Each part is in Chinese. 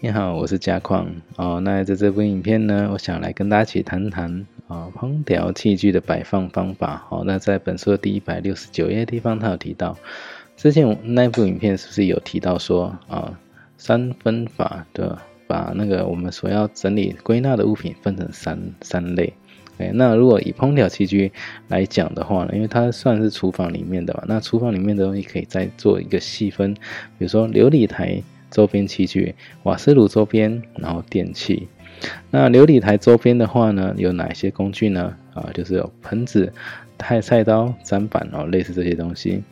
你好，我是嘉矿哦。那在这部影片呢，我想来跟大家一起谈谈啊烹调器具的摆放方法。好，那在本书的第一百六十九页地方，他有提到，之前那部影片是不是有提到说啊三分法的，把那个我们所要整理归纳的物品分成三三类。哎，那如果以烹调器具来讲的话呢，因为它算是厨房里面的嘛，那厨房里面的东西可以再做一个细分，比如说琉璃台。周边器具，瓦斯炉周边，然后电器。那琉璃台周边的话呢，有哪些工具呢？啊，就是有盆子、菜菜刀、砧板哦，类似这些东西。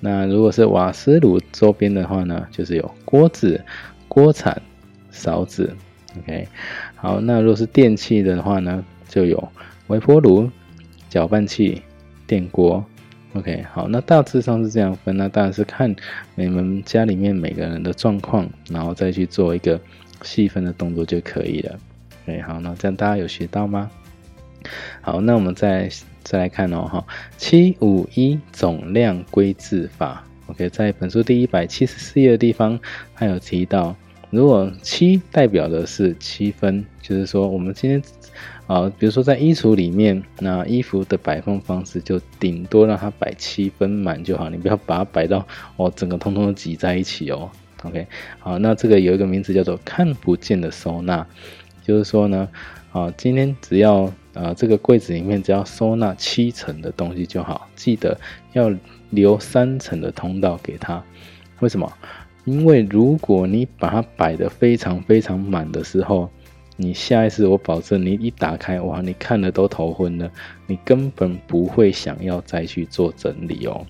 那如果是瓦斯炉周边的话呢，就是有锅子、锅铲、勺子。OK，好，那如果是电器的话呢，就有微波炉、搅拌器、电锅。OK，好，那大致上是这样分，那当然是看你们家里面每个人的状况，然后再去做一个细分的动作就可以了。OK，好，那这样大家有学到吗？好，那我们再再来看哦，哈，七五一总量归置法。OK，在本书第一百七十四页的地方，它有提到，如果七代表的是七分，就是说我们今天。啊，比如说在衣橱里面，那衣服的摆放方式就顶多让它摆七分满就好，你不要把它摆到哦，整个通通都挤在一起哦。OK，好，那这个有一个名字叫做看不见的收纳，就是说呢，啊，今天只要啊这个柜子里面只要收纳七层的东西就好，记得要留三层的通道给他。为什么？因为如果你把它摆得非常非常满的时候，你下一次，我保证你一打开，哇，你看的都头昏了，你根本不会想要再去做整理哦。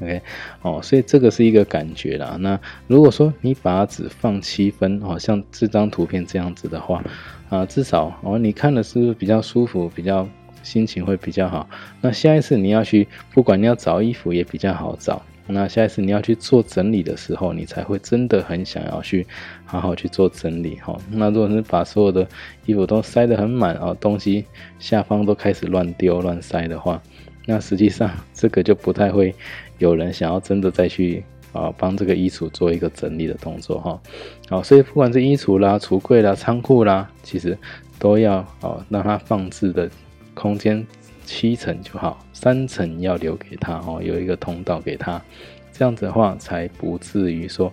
OK，哦，所以这个是一个感觉啦。那如果说你把它只放七分，哦，像这张图片这样子的话，啊，至少哦，你看的是不是比较舒服，比较心情会比较好？那下一次你要去，不管你要找衣服也比较好找。那下一次你要去做整理的时候，你才会真的很想要去好好去做整理哈。那如果是把所有的衣服都塞得很满啊，东西下方都开始乱丢乱塞的话，那实际上这个就不太会有人想要真的再去啊帮这个衣橱做一个整理的动作哈。好，所以不管是衣橱啦、橱柜啦、仓库啦，其实都要啊让它放置的空间。七层就好，三层要留给他哦，有一个通道给他，这样子的话才不至于说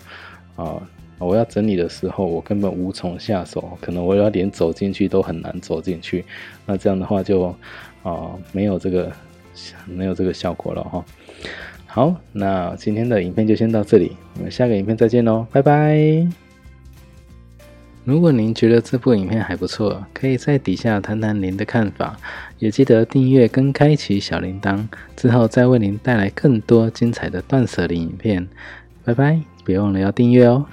啊，我要整理的时候我根本无从下手，可能我要连走进去都很难走进去，那这样的话就啊没有这个没有这个效果了哈。好，那今天的影片就先到这里，我们下个影片再见喽，拜拜。如果您觉得这部影片还不错，可以在底下谈谈您的看法，也记得订阅跟开启小铃铛，之后再为您带来更多精彩的断舍离影片。拜拜，别忘了要订阅哦。